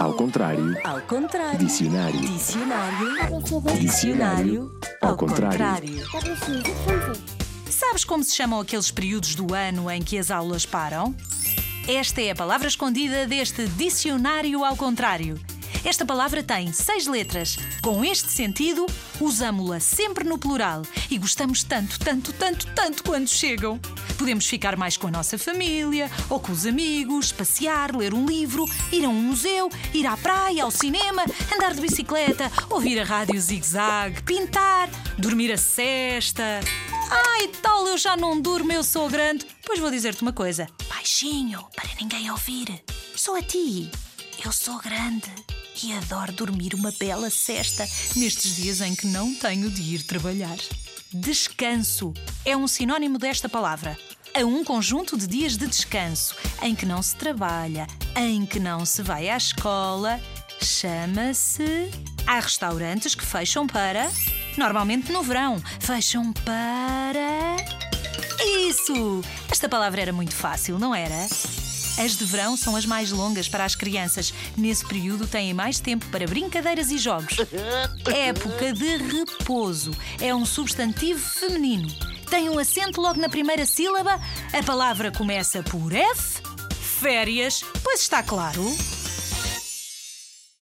Ao contrário. Ao contrário. Dicionário. Dicionário. Dicionário. Ao contrário. Sabes como se chamam aqueles períodos do ano em que as aulas param? Esta é a palavra escondida deste dicionário ao contrário. Esta palavra tem seis letras. Com este sentido, usamos-la sempre no plural e gostamos tanto, tanto, tanto, tanto quando chegam. Podemos ficar mais com a nossa família ou com os amigos, passear, ler um livro, ir a um museu, ir à praia, ao cinema, andar de bicicleta, ouvir a rádio zig-zag, pintar, dormir a cesta. Ai, tal, eu já não durmo, eu sou grande. Pois vou dizer-te uma coisa: baixinho, para ninguém ouvir. Sou a ti. Eu sou grande e adoro dormir uma bela cesta nestes dias em que não tenho de ir trabalhar. Descanso é um sinónimo desta palavra. A um conjunto de dias de descanso em que não se trabalha, em que não se vai à escola, chama-se. Há restaurantes que fecham para. Normalmente no verão, fecham para. Isso! Esta palavra era muito fácil, não era? As de verão são as mais longas para as crianças. Nesse período têm mais tempo para brincadeiras e jogos. Época de repouso é um substantivo feminino. Tem um acento logo na primeira sílaba. A palavra começa por F. Férias, pois está claro.